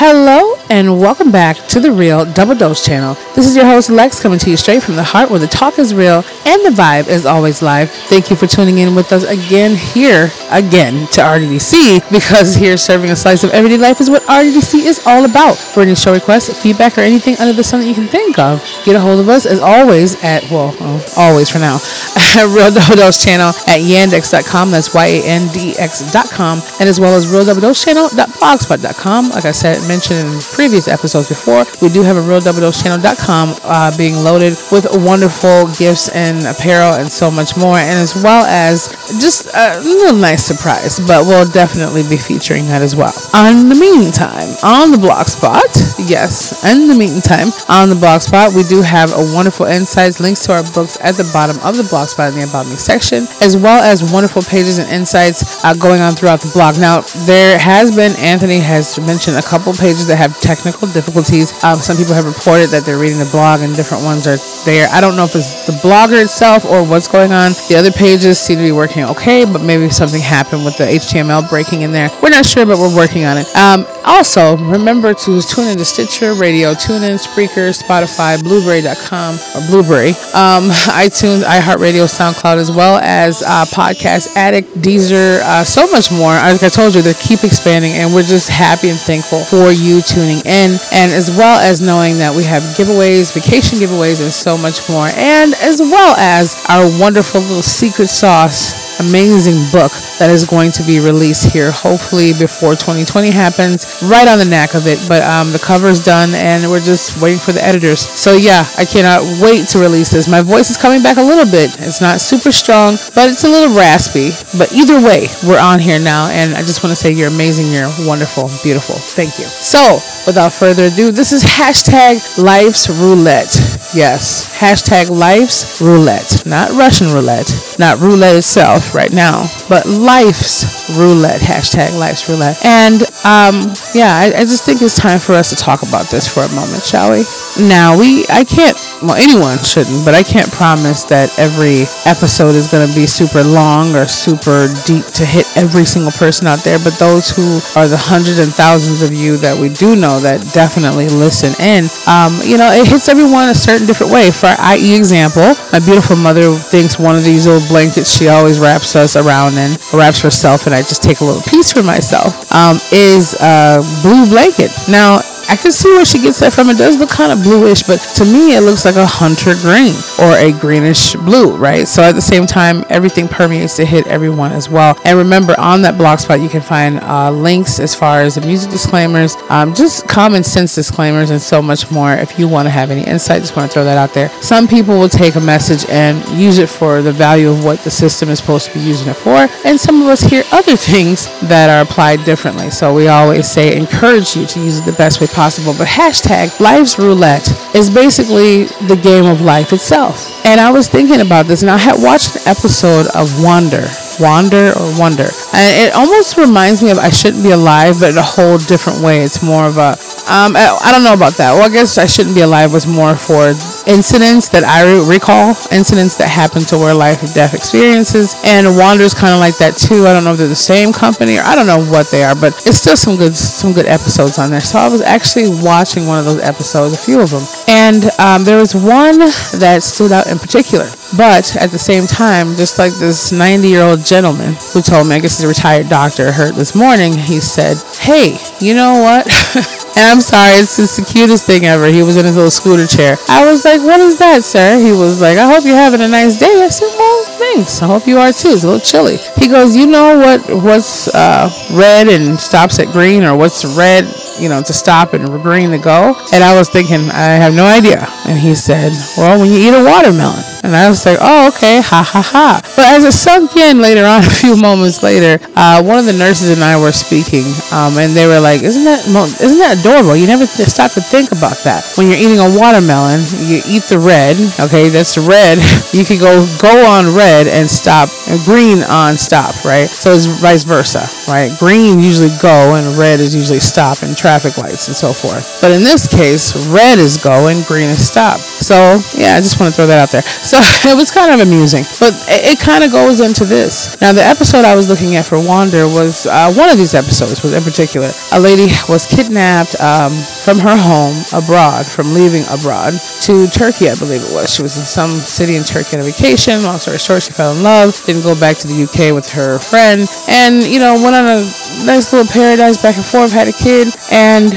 Hello and welcome back to the Real Double Dose channel. This is your host Lex coming to you straight from the heart where the talk is real and the vibe is always live. Thank you for tuning in with us again here again to RDDC because here serving a slice of everyday life is what RDDC is all about. For any show requests, feedback, or anything under the sun that you can think of, get a hold of us as always at well, oh, always for now at Real Double Dose channel at yandex.com. That's y a n d x.com and as well as Real Double Dose channel.blogspot.com. Like I said, mentioned in previous episodes before, we do have a Real Double Dose channel.com uh, being loaded with wonderful gifts and apparel and so much more, and as well as just a little nice surprise. But we'll definitely be featuring that as well. On the meantime, on the blog spot, yes, in the meantime, on the blog spot, we do have a wonderful insights, links to our books at the bottom of the blog spot in the About Me section, as well as wonderful pages and insights uh, going on throughout the blog. Now, there has been, Anthony has mentioned a couple pages that have technical difficulties. Um, some people have reported that they're reading the blog and different ones are there. I don't know if it's the blogger itself or what's going on. The other pages seem to be working okay, but maybe something happened with the HTML breaking in there. We're not sure, but we're working on it. Um, also, remember to tune into Stitcher Radio, tune in Spreaker, Spotify, Blubrry.com or Blubrry, um, iTunes, iHeartRadio, SoundCloud, as well as uh, Podcast Addict, Deezer, uh, so much more. Like I told you, they keep expanding, and we're just happy and thankful for you tuning in, and as well as knowing that we have giveaways, vacation giveaways, and so much more, and as well as our wonderful little secret sauce amazing book that is going to be released here, hopefully before 2020 happens. Right on the knack of it, but um, the cover is done and we're just waiting for the editors. So yeah, I cannot wait to release this. My voice is coming back a little bit. It's not super strong, but it's a little raspy. But either way, we're on here now, and I just want to say you're amazing, you're wonderful, beautiful. Thank you. So without further ado, this is hashtag Life's Roulette. Yes, hashtag Life's Roulette, not Russian roulette, not roulette itself right now, but Life's Roulette. Hashtag Life's Roulette. And um, yeah, I, I just think it's time for us to talk about this for a moment, shall we? Now we, I can't. Well, anyone shouldn't, but I can't promise that every episode is going to be super long or super deep to hit every single person out there. But those who are the hundreds and thousands of you that we do know that definitely listen in, um, you know, it hits everyone a certain different way. For i.e. example, my beautiful mother thinks one of these old blankets she always wraps us around in, wraps herself, and I just take a little piece for myself, um, is a blue blanket. Now, I can see where she gets that from. It does look kind of bluish, but to me, it looks like a hunter green or a greenish blue, right? So at the same time, everything permeates to hit everyone as well. And remember, on that blog spot, you can find uh, links as far as the music disclaimers, um, just common sense disclaimers, and so much more. If you want to have any insight, just want to throw that out there. Some people will take a message and use it for the value of what the system is supposed to be using it for, and some of us hear other things that are applied differently. So we always say encourage you to use it the best way possible possible. But hashtag life's roulette is basically the game of life itself. And I was thinking about this, and I had watched an episode of Wonder, Wander or Wonder, and it almost reminds me of I Shouldn't Be Alive, but in a whole different way. It's more of a um, I, I don't know about that. Well, I guess I Shouldn't Be Alive was more for incidents that I recall, incidents that happen to where life and death experiences, and Wander's kind of like that too. I don't know if they're the same company or I don't know what they are, but it's still some good some good episodes on there. So I was actually watching one of those episodes, a few of them, and um, there was one that stood out in particular. But at the same time, just like this 90 year old gentleman who told me, I guess he's a retired doctor, heard this morning, he said, Hey, you know what? and I'm sorry, it's just the cutest thing ever. He was in his little scooter chair. I was like, What is that, sir? He was like, I hope you're having a nice day. I said, Well, thanks. I hope you are too. It's a little chilly. He goes, You know what? What's uh, red and stops at green, or what's red, you know, to stop and green to go? And I was thinking, I have no idea. And he said, Well, when you eat a watermelon. And I was like, oh, okay, ha ha ha. But as it sunk in later on, a few moments later, uh, one of the nurses and I were speaking, um, and they were like, isn't that isn't that adorable? You never stop to think about that. When you're eating a watermelon, you eat the red, okay, that's the red. You can go go on red and stop, and green on stop, right? So it's vice versa, right? Green usually go and red is usually stop in traffic lights and so forth. But in this case, red is go and green is stop. So yeah, I just want to throw that out there. So it was kind of amusing. But it, it kind of goes into this. Now, the episode I was looking at for Wander was uh, one of these episodes was in particular. A lady was kidnapped um, from her home abroad, from leaving abroad to Turkey, I believe it was. She was in some city in Turkey on a vacation. Long story short, she fell in love, didn't go back to the UK with her friend, and, you know, went on a nice little paradise back and forth, had a kid, and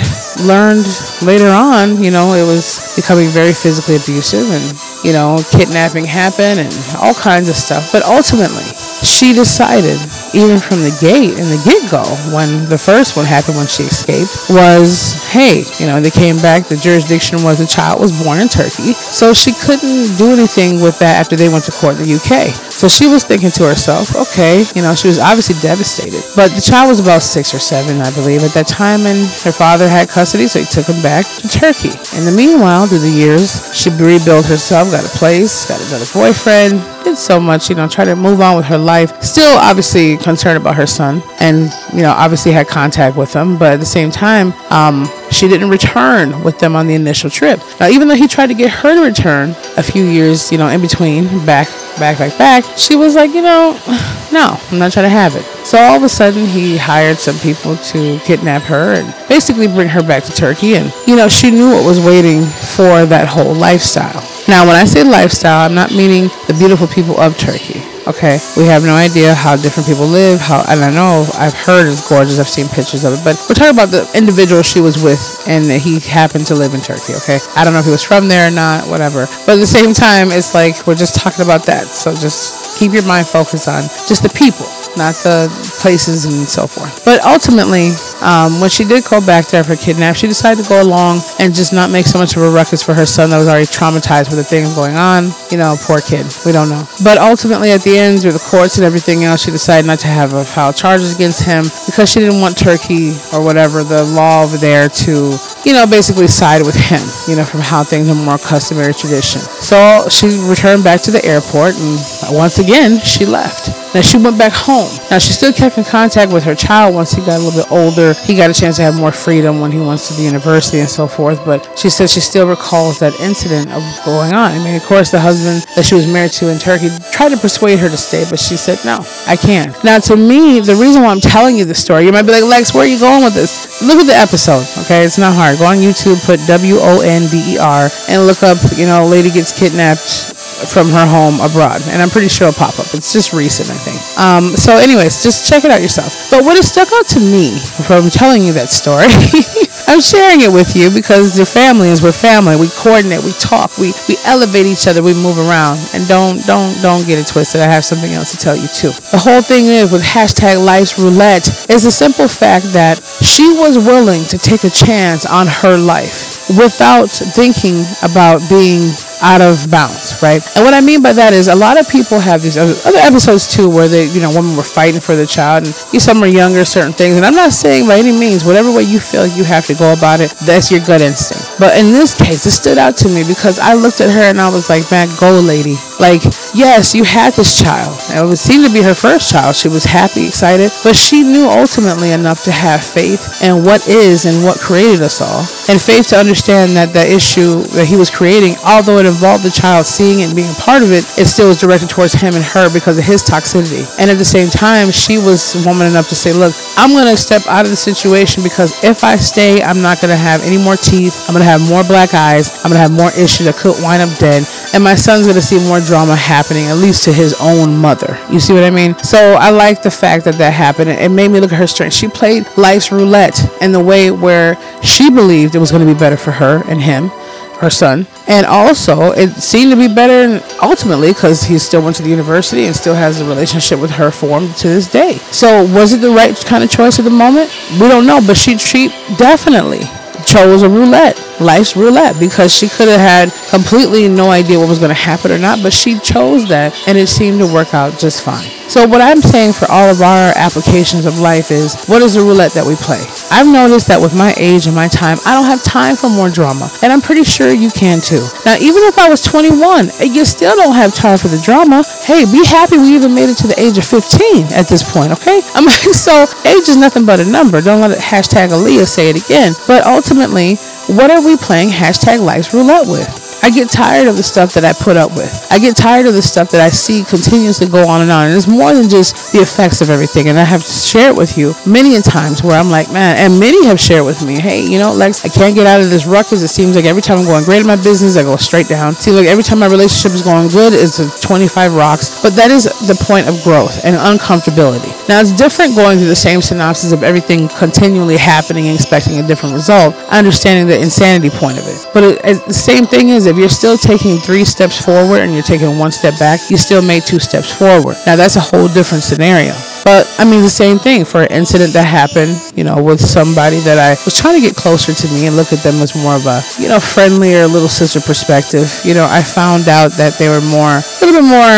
learned later on, you know, it was becoming very physically abusive and, you know, kidnapping happened and all kinds of stuff. But ultimately, she decided, even from the gate in the get go, when the first one happened when she escaped, was hey, you know, they came back. The jurisdiction was the child was born in Turkey. So she couldn't do anything with that after they went to court in the UK. So she was thinking to herself, okay, you know, she was obviously devastated. But the child was about six or seven, I believe, at that time, and her father had custody, so he took him back to Turkey. In the meanwhile, through the years, she rebuilt herself, got a place, got another boyfriend, did so much, you know, try to move on with her life. Still, obviously, concerned about her son, and you know, obviously had contact with him. But at the same time, um, she didn't return with them on the initial trip. Now, even though he tried to get her to return a few years, you know, in between, back, back, back, back, she was like, you know, no, I'm not trying to have it. So all of a sudden, he hired some people to kidnap her and basically bring her back to Turkey. And, you know, she knew what was waiting for that whole lifestyle. Now, when I say lifestyle, I'm not meaning the beautiful people of Turkey. Okay, we have no idea how different people live. How and I know I've heard it's gorgeous. I've seen pictures of it, but we're talking about the individual she was with, and he happened to live in Turkey. Okay, I don't know if he was from there or not, whatever. But at the same time, it's like we're just talking about that. So just keep your mind focused on just the people not the places and so forth. But ultimately, um, when she did go back there for kidnap, she decided to go along and just not make so much of a ruckus for her son that was already traumatized with the things going on. You know, poor kid. We don't know. But ultimately, at the end, through the courts and everything else, she decided not to have a file charges against him because she didn't want Turkey or whatever the law over there to, you know, basically side with him. You know, from how things are more customary tradition. So she returned back to the airport, and once again, she left. Now she went back home. Now she still kept in contact with her child once he got a little bit older. He got a chance to have more freedom when he went to the university and so forth. But she said she still recalls that incident of going on. I mean, of course, the husband that she was married to in Turkey tried to persuade her to stay, but she said, no, I can't. Now, to me, the reason why I'm telling you this story, you might be like, Lex, where are you going with this? Look at the episode, okay? It's not hard. Go on YouTube, put W O N D E R, and look up, you know, lady gets kidnapped from her home abroad. And I'm pretty sure it'll pop up. It's just recent, I think. Um, so, anyways, just check it out yourself. But what has stuck out to me from telling you that story, I'm sharing it with you because the family is we're family. We coordinate, we talk, we, we elevate each other, we move around. And don't don't don't get it twisted. I have something else to tell you too. The whole thing is with hashtag life's roulette is the simple fact that she was willing to take a chance on her life without thinking about being out of bounds, right? And what I mean by that is a lot of people have these other, episodes too where they, you know, women were fighting for the child and you some are younger, certain things. And I'm not saying by any means, whatever way you feel you have to go about it, that's your gut instinct. But in this case, it stood out to me because I looked at her and I was like, man, go lady. Like, yes, you had this child. It seem to be her first child. She was happy, excited, but she knew ultimately enough to have faith in what is and what created us all. And faith to understand that the issue that he was creating, although it involved the child seeing it and being a part of it, it still was directed towards him and her because of his toxicity. And at the same time, she was woman enough to say, look, I'm going to step out of the situation because if I stay, I'm not going to have any more teeth. I'm going to have more black eyes. I'm going to have more issues. I could wind up dead. And my son's going to see more drama happening, at least to his own mother. You see what I mean? So I like the fact that that happened. It made me look at her strength. She played life's roulette in the way where she believed it was going to be better for her and him her son. And also, it seemed to be better ultimately because he still went to the university and still has a relationship with her formed to this day. So, was it the right kind of choice at the moment? We don't know, but she, she definitely chose a roulette, life's roulette, because she could have had completely no idea what was going to happen or not, but she chose that and it seemed to work out just fine. So, what I'm saying for all of our applications of life is what is the roulette that we play? I've noticed that with my age and my time, I don't have time for more drama, and I'm pretty sure you can too. Now, even if I was 21, eh, you still don't have time for the drama. Hey, be happy we even made it to the age of 15 at this point, okay? I'm like, so age is nothing but a number. Don't let it hashtag Aaliyah say it again. But ultimately, what are we playing hashtag life's roulette with? I get tired of the stuff that I put up with. I get tired of the stuff that I see continuously go on and on. And it's more than just the effects of everything. And I have shared with you many times where I'm like, man, and many have shared with me, hey, you know, Lex, I can't get out of this ruckus. It seems like every time I'm going great in my business, I go straight down. See, like every time my relationship is going good, it's a 25 rocks. But that is the point of growth and uncomfortability. Now, it's different going through the same synopsis of everything continually happening and expecting a different result, understanding the insanity point of it. But it, it, the same thing is if you're still taking three steps forward and you're taking one step back, you still made two steps forward. Now, that's a whole different scenario. But I mean, the same thing for an incident that happened, you know, with somebody that I was trying to get closer to me and look at them as more of a, you know, friendlier little sister perspective. You know, I found out that they were more, a little bit more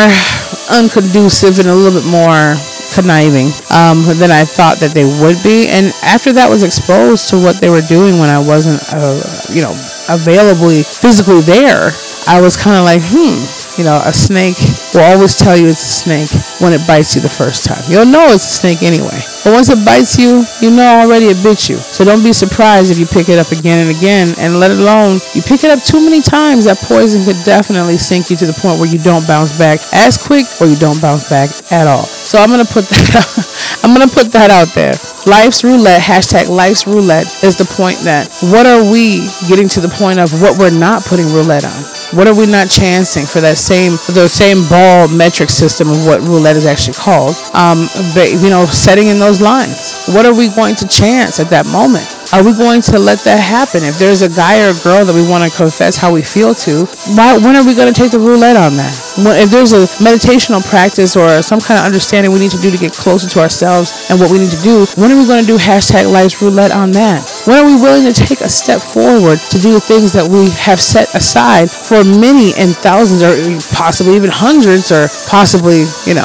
unconducive and a little bit more conniving um, than I thought that they would be. And after that was exposed to what they were doing when I wasn't, uh, you know, availably physically there, I was kind of like, hmm, you know, a snake will always tell you it's a snake when it bites you the first time. You'll know it's a snake anyway. But once it bites you, you know already it bit you. So don't be surprised if you pick it up again and again. And let alone, you pick it up too many times, that poison could definitely sink you to the point where you don't bounce back as quick or you don't bounce back at all. So I'm gonna put that I'm gonna put that out there. Life's roulette, hashtag life's roulette is the point that what are we getting to the point of what we're not putting roulette on? What are we not chancing for that same the same ball metric system of what roulette is actually called? Um, but, you know, setting in those lines. What are we going to chance at that moment? Are we going to let that happen? If there's a guy or a girl that we want to confess how we feel to, why, when are we going to take the roulette on that? When, if there's a meditational practice or some kind of understanding we need to do to get closer to ourselves and what we need to do, when are we going to do hashtag life's roulette on that? When are we willing to take a step forward to do the things that we have set aside for many and thousands or possibly even hundreds or possibly, you know,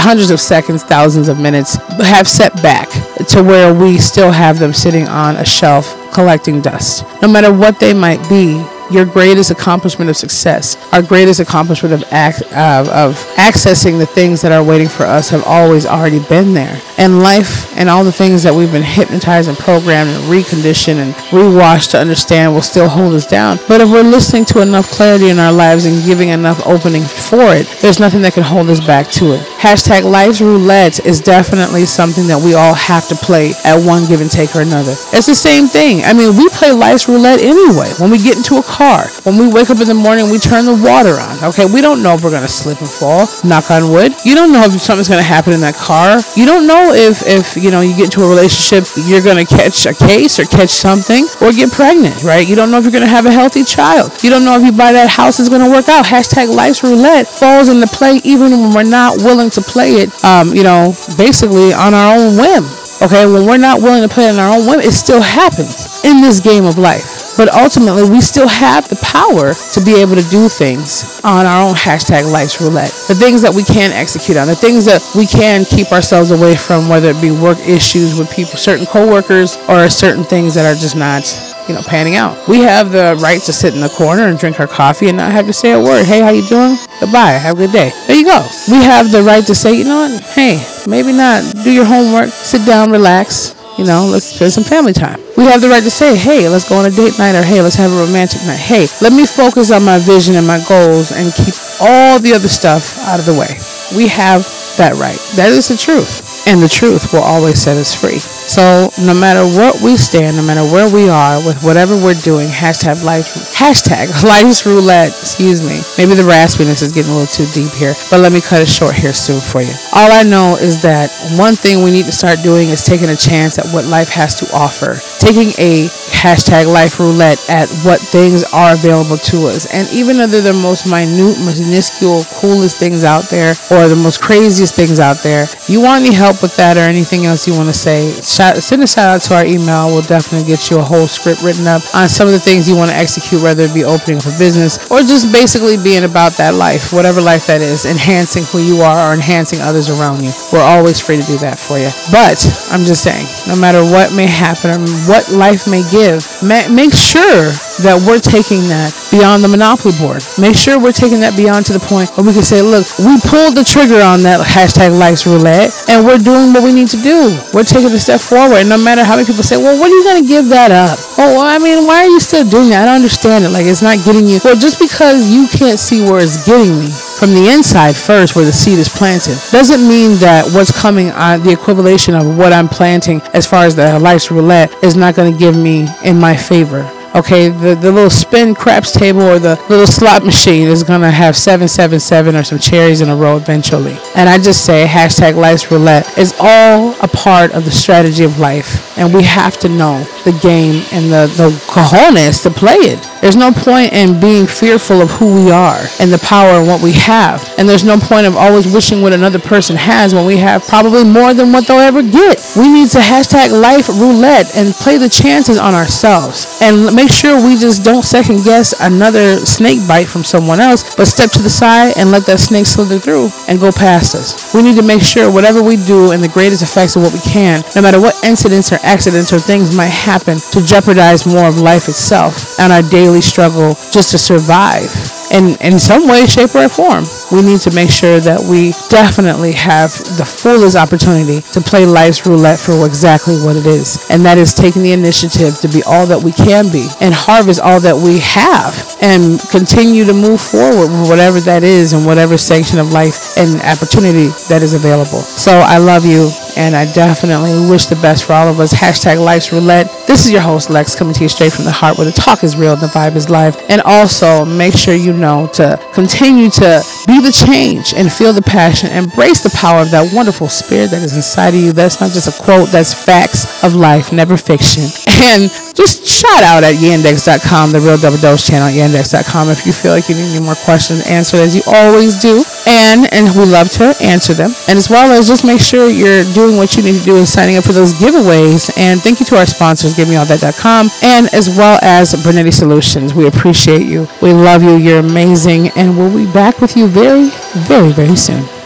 hundreds of seconds, thousands of minutes have set back to where we still have them sitting on a shelf collecting dust. No matter what they might be, your greatest accomplishment of success, our greatest accomplishment of, ac- uh, of accessing the things that are waiting for us have always already been there. And life and all the things that we've been hypnotized and programmed and reconditioned and rewashed to understand will still hold us down. But if we're listening to enough clarity in our lives and giving enough opening for it, there's nothing that can hold us back to it. Hashtag life's roulette is definitely something that we all have to play at one give and take or another. It's the same thing. I mean, we play life's roulette anyway. When we get into a car, car. When we wake up in the morning, we turn the water on. Okay, we don't know if we're gonna slip and fall. Knock on wood. You don't know if something's gonna happen in that car. You don't know if if you know you get into a relationship, you're gonna catch a case or catch something or get pregnant. Right? You don't know if you're gonna have a healthy child. You don't know if you buy that house is gonna work out. Hashtag life's roulette falls into play even when we're not willing to play it. Um, you know, basically on our own whim. Okay, when we're not willing to play it on our own whim, it still happens in this game of life. But ultimately, we still have the power to be able to do things on our own hashtag life's roulette. The things that we can execute on, the things that we can keep ourselves away from, whether it be work issues with people, certain coworkers, or certain things that are just not you know, panning out. We have the right to sit in the corner and drink our coffee and not have to say a word. Hey, how you doing? Goodbye. Have a good day. There you go. We have the right to say, you know what? Hey, maybe not. Do your homework. Sit down, relax. You know, let's spend some family time. We have the right to say, hey, let's go on a date night or hey, let's have a romantic night. Hey, let me focus on my vision and my goals and keep all the other stuff out of the way. We have that right. That is the truth. And the truth will always set us free. So no matter what we stand, no matter where we are with whatever we're doing, hashtag life, hashtag life's roulette, excuse me. Maybe the raspiness is getting a little too deep here, but let me cut it short here soon for you. All I know is that one thing we need to start doing is taking a chance at what life has to offer. Taking a hashtag life roulette at what things are available to us. And even they're the most minute, minuscule, coolest things out there, or the most craziest things out there, you want any help with that or anything else you want to say, shout, send a shout out to our email. We'll definitely get you a whole script written up on some of the things you want to execute, whether it be opening up a business or just basically being about that life, whatever life that is, enhancing who you are or enhancing others around you. We're always free to do that for you. But I'm just saying, no matter what may happen or what life may give, make sure that we're taking that beyond the monopoly board. Make sure we're taking that beyond to the point where we can say, look, we pulled the trigger on that hashtag life's roulette and we're doing what we need to do. We're taking a step forward. And no matter how many people say, well, when are you going to give that up? Oh, well, I mean, why are you still doing that? I don't understand it. Like, it's not getting you. Well, just because you can't see where it's getting me from the inside first, where the seed is planted, doesn't mean that what's coming on the equivalation of what I'm planting as far as the life's roulette is not going to give me in my favor. Okay, the, the little spin craps table or the little slot machine is gonna have 777 or some cherries in a row eventually. And I just say hashtag life's roulette is all a part of the strategy of life. And we have to know the game and the, the cojones to play it. There's no point in being fearful of who we are and the power and what we have. And there's no point of always wishing what another person has when we have probably more than what they'll ever get. We need to hashtag life roulette and play the chances on ourselves. And make sure we just don't second guess another snake bite from someone else, but step to the side and let that snake slither through and go past us. We need to make sure whatever we do in the greatest effects of what we can, no matter what incidents or accidents or things might happen to jeopardize more of life itself and our daily struggle just to survive in, in some way, shape, or form. We need to make sure that we definitely have the fullest opportunity to play life's roulette for exactly what it is. And that is taking the initiative to be all that we can be and harvest all that we have and continue to move forward with whatever that is and whatever section of life and opportunity that is available. So I love you and I definitely wish the best for all of us. Hashtag life's roulette. This is your host, Lex, coming to you straight from the heart where the talk is real the vibe is live. And also make sure you know to continue to be the change and feel the passion. Embrace the power of that wonderful spirit that is inside of you. That's not just a quote, that's facts of life, never fiction. And just shout out at yandex.com, the real double dose channel at yandex.com if you feel like you need any more questions answered as you always do. And and we love to answer them. And as well as just make sure you're doing what you need to do and signing up for those giveaways. And thank you to our sponsors, GiveMeAllThat.com, and as well as Bernetti Solutions. We appreciate you. We love you. You're amazing. And we'll be back with you very, very, very soon.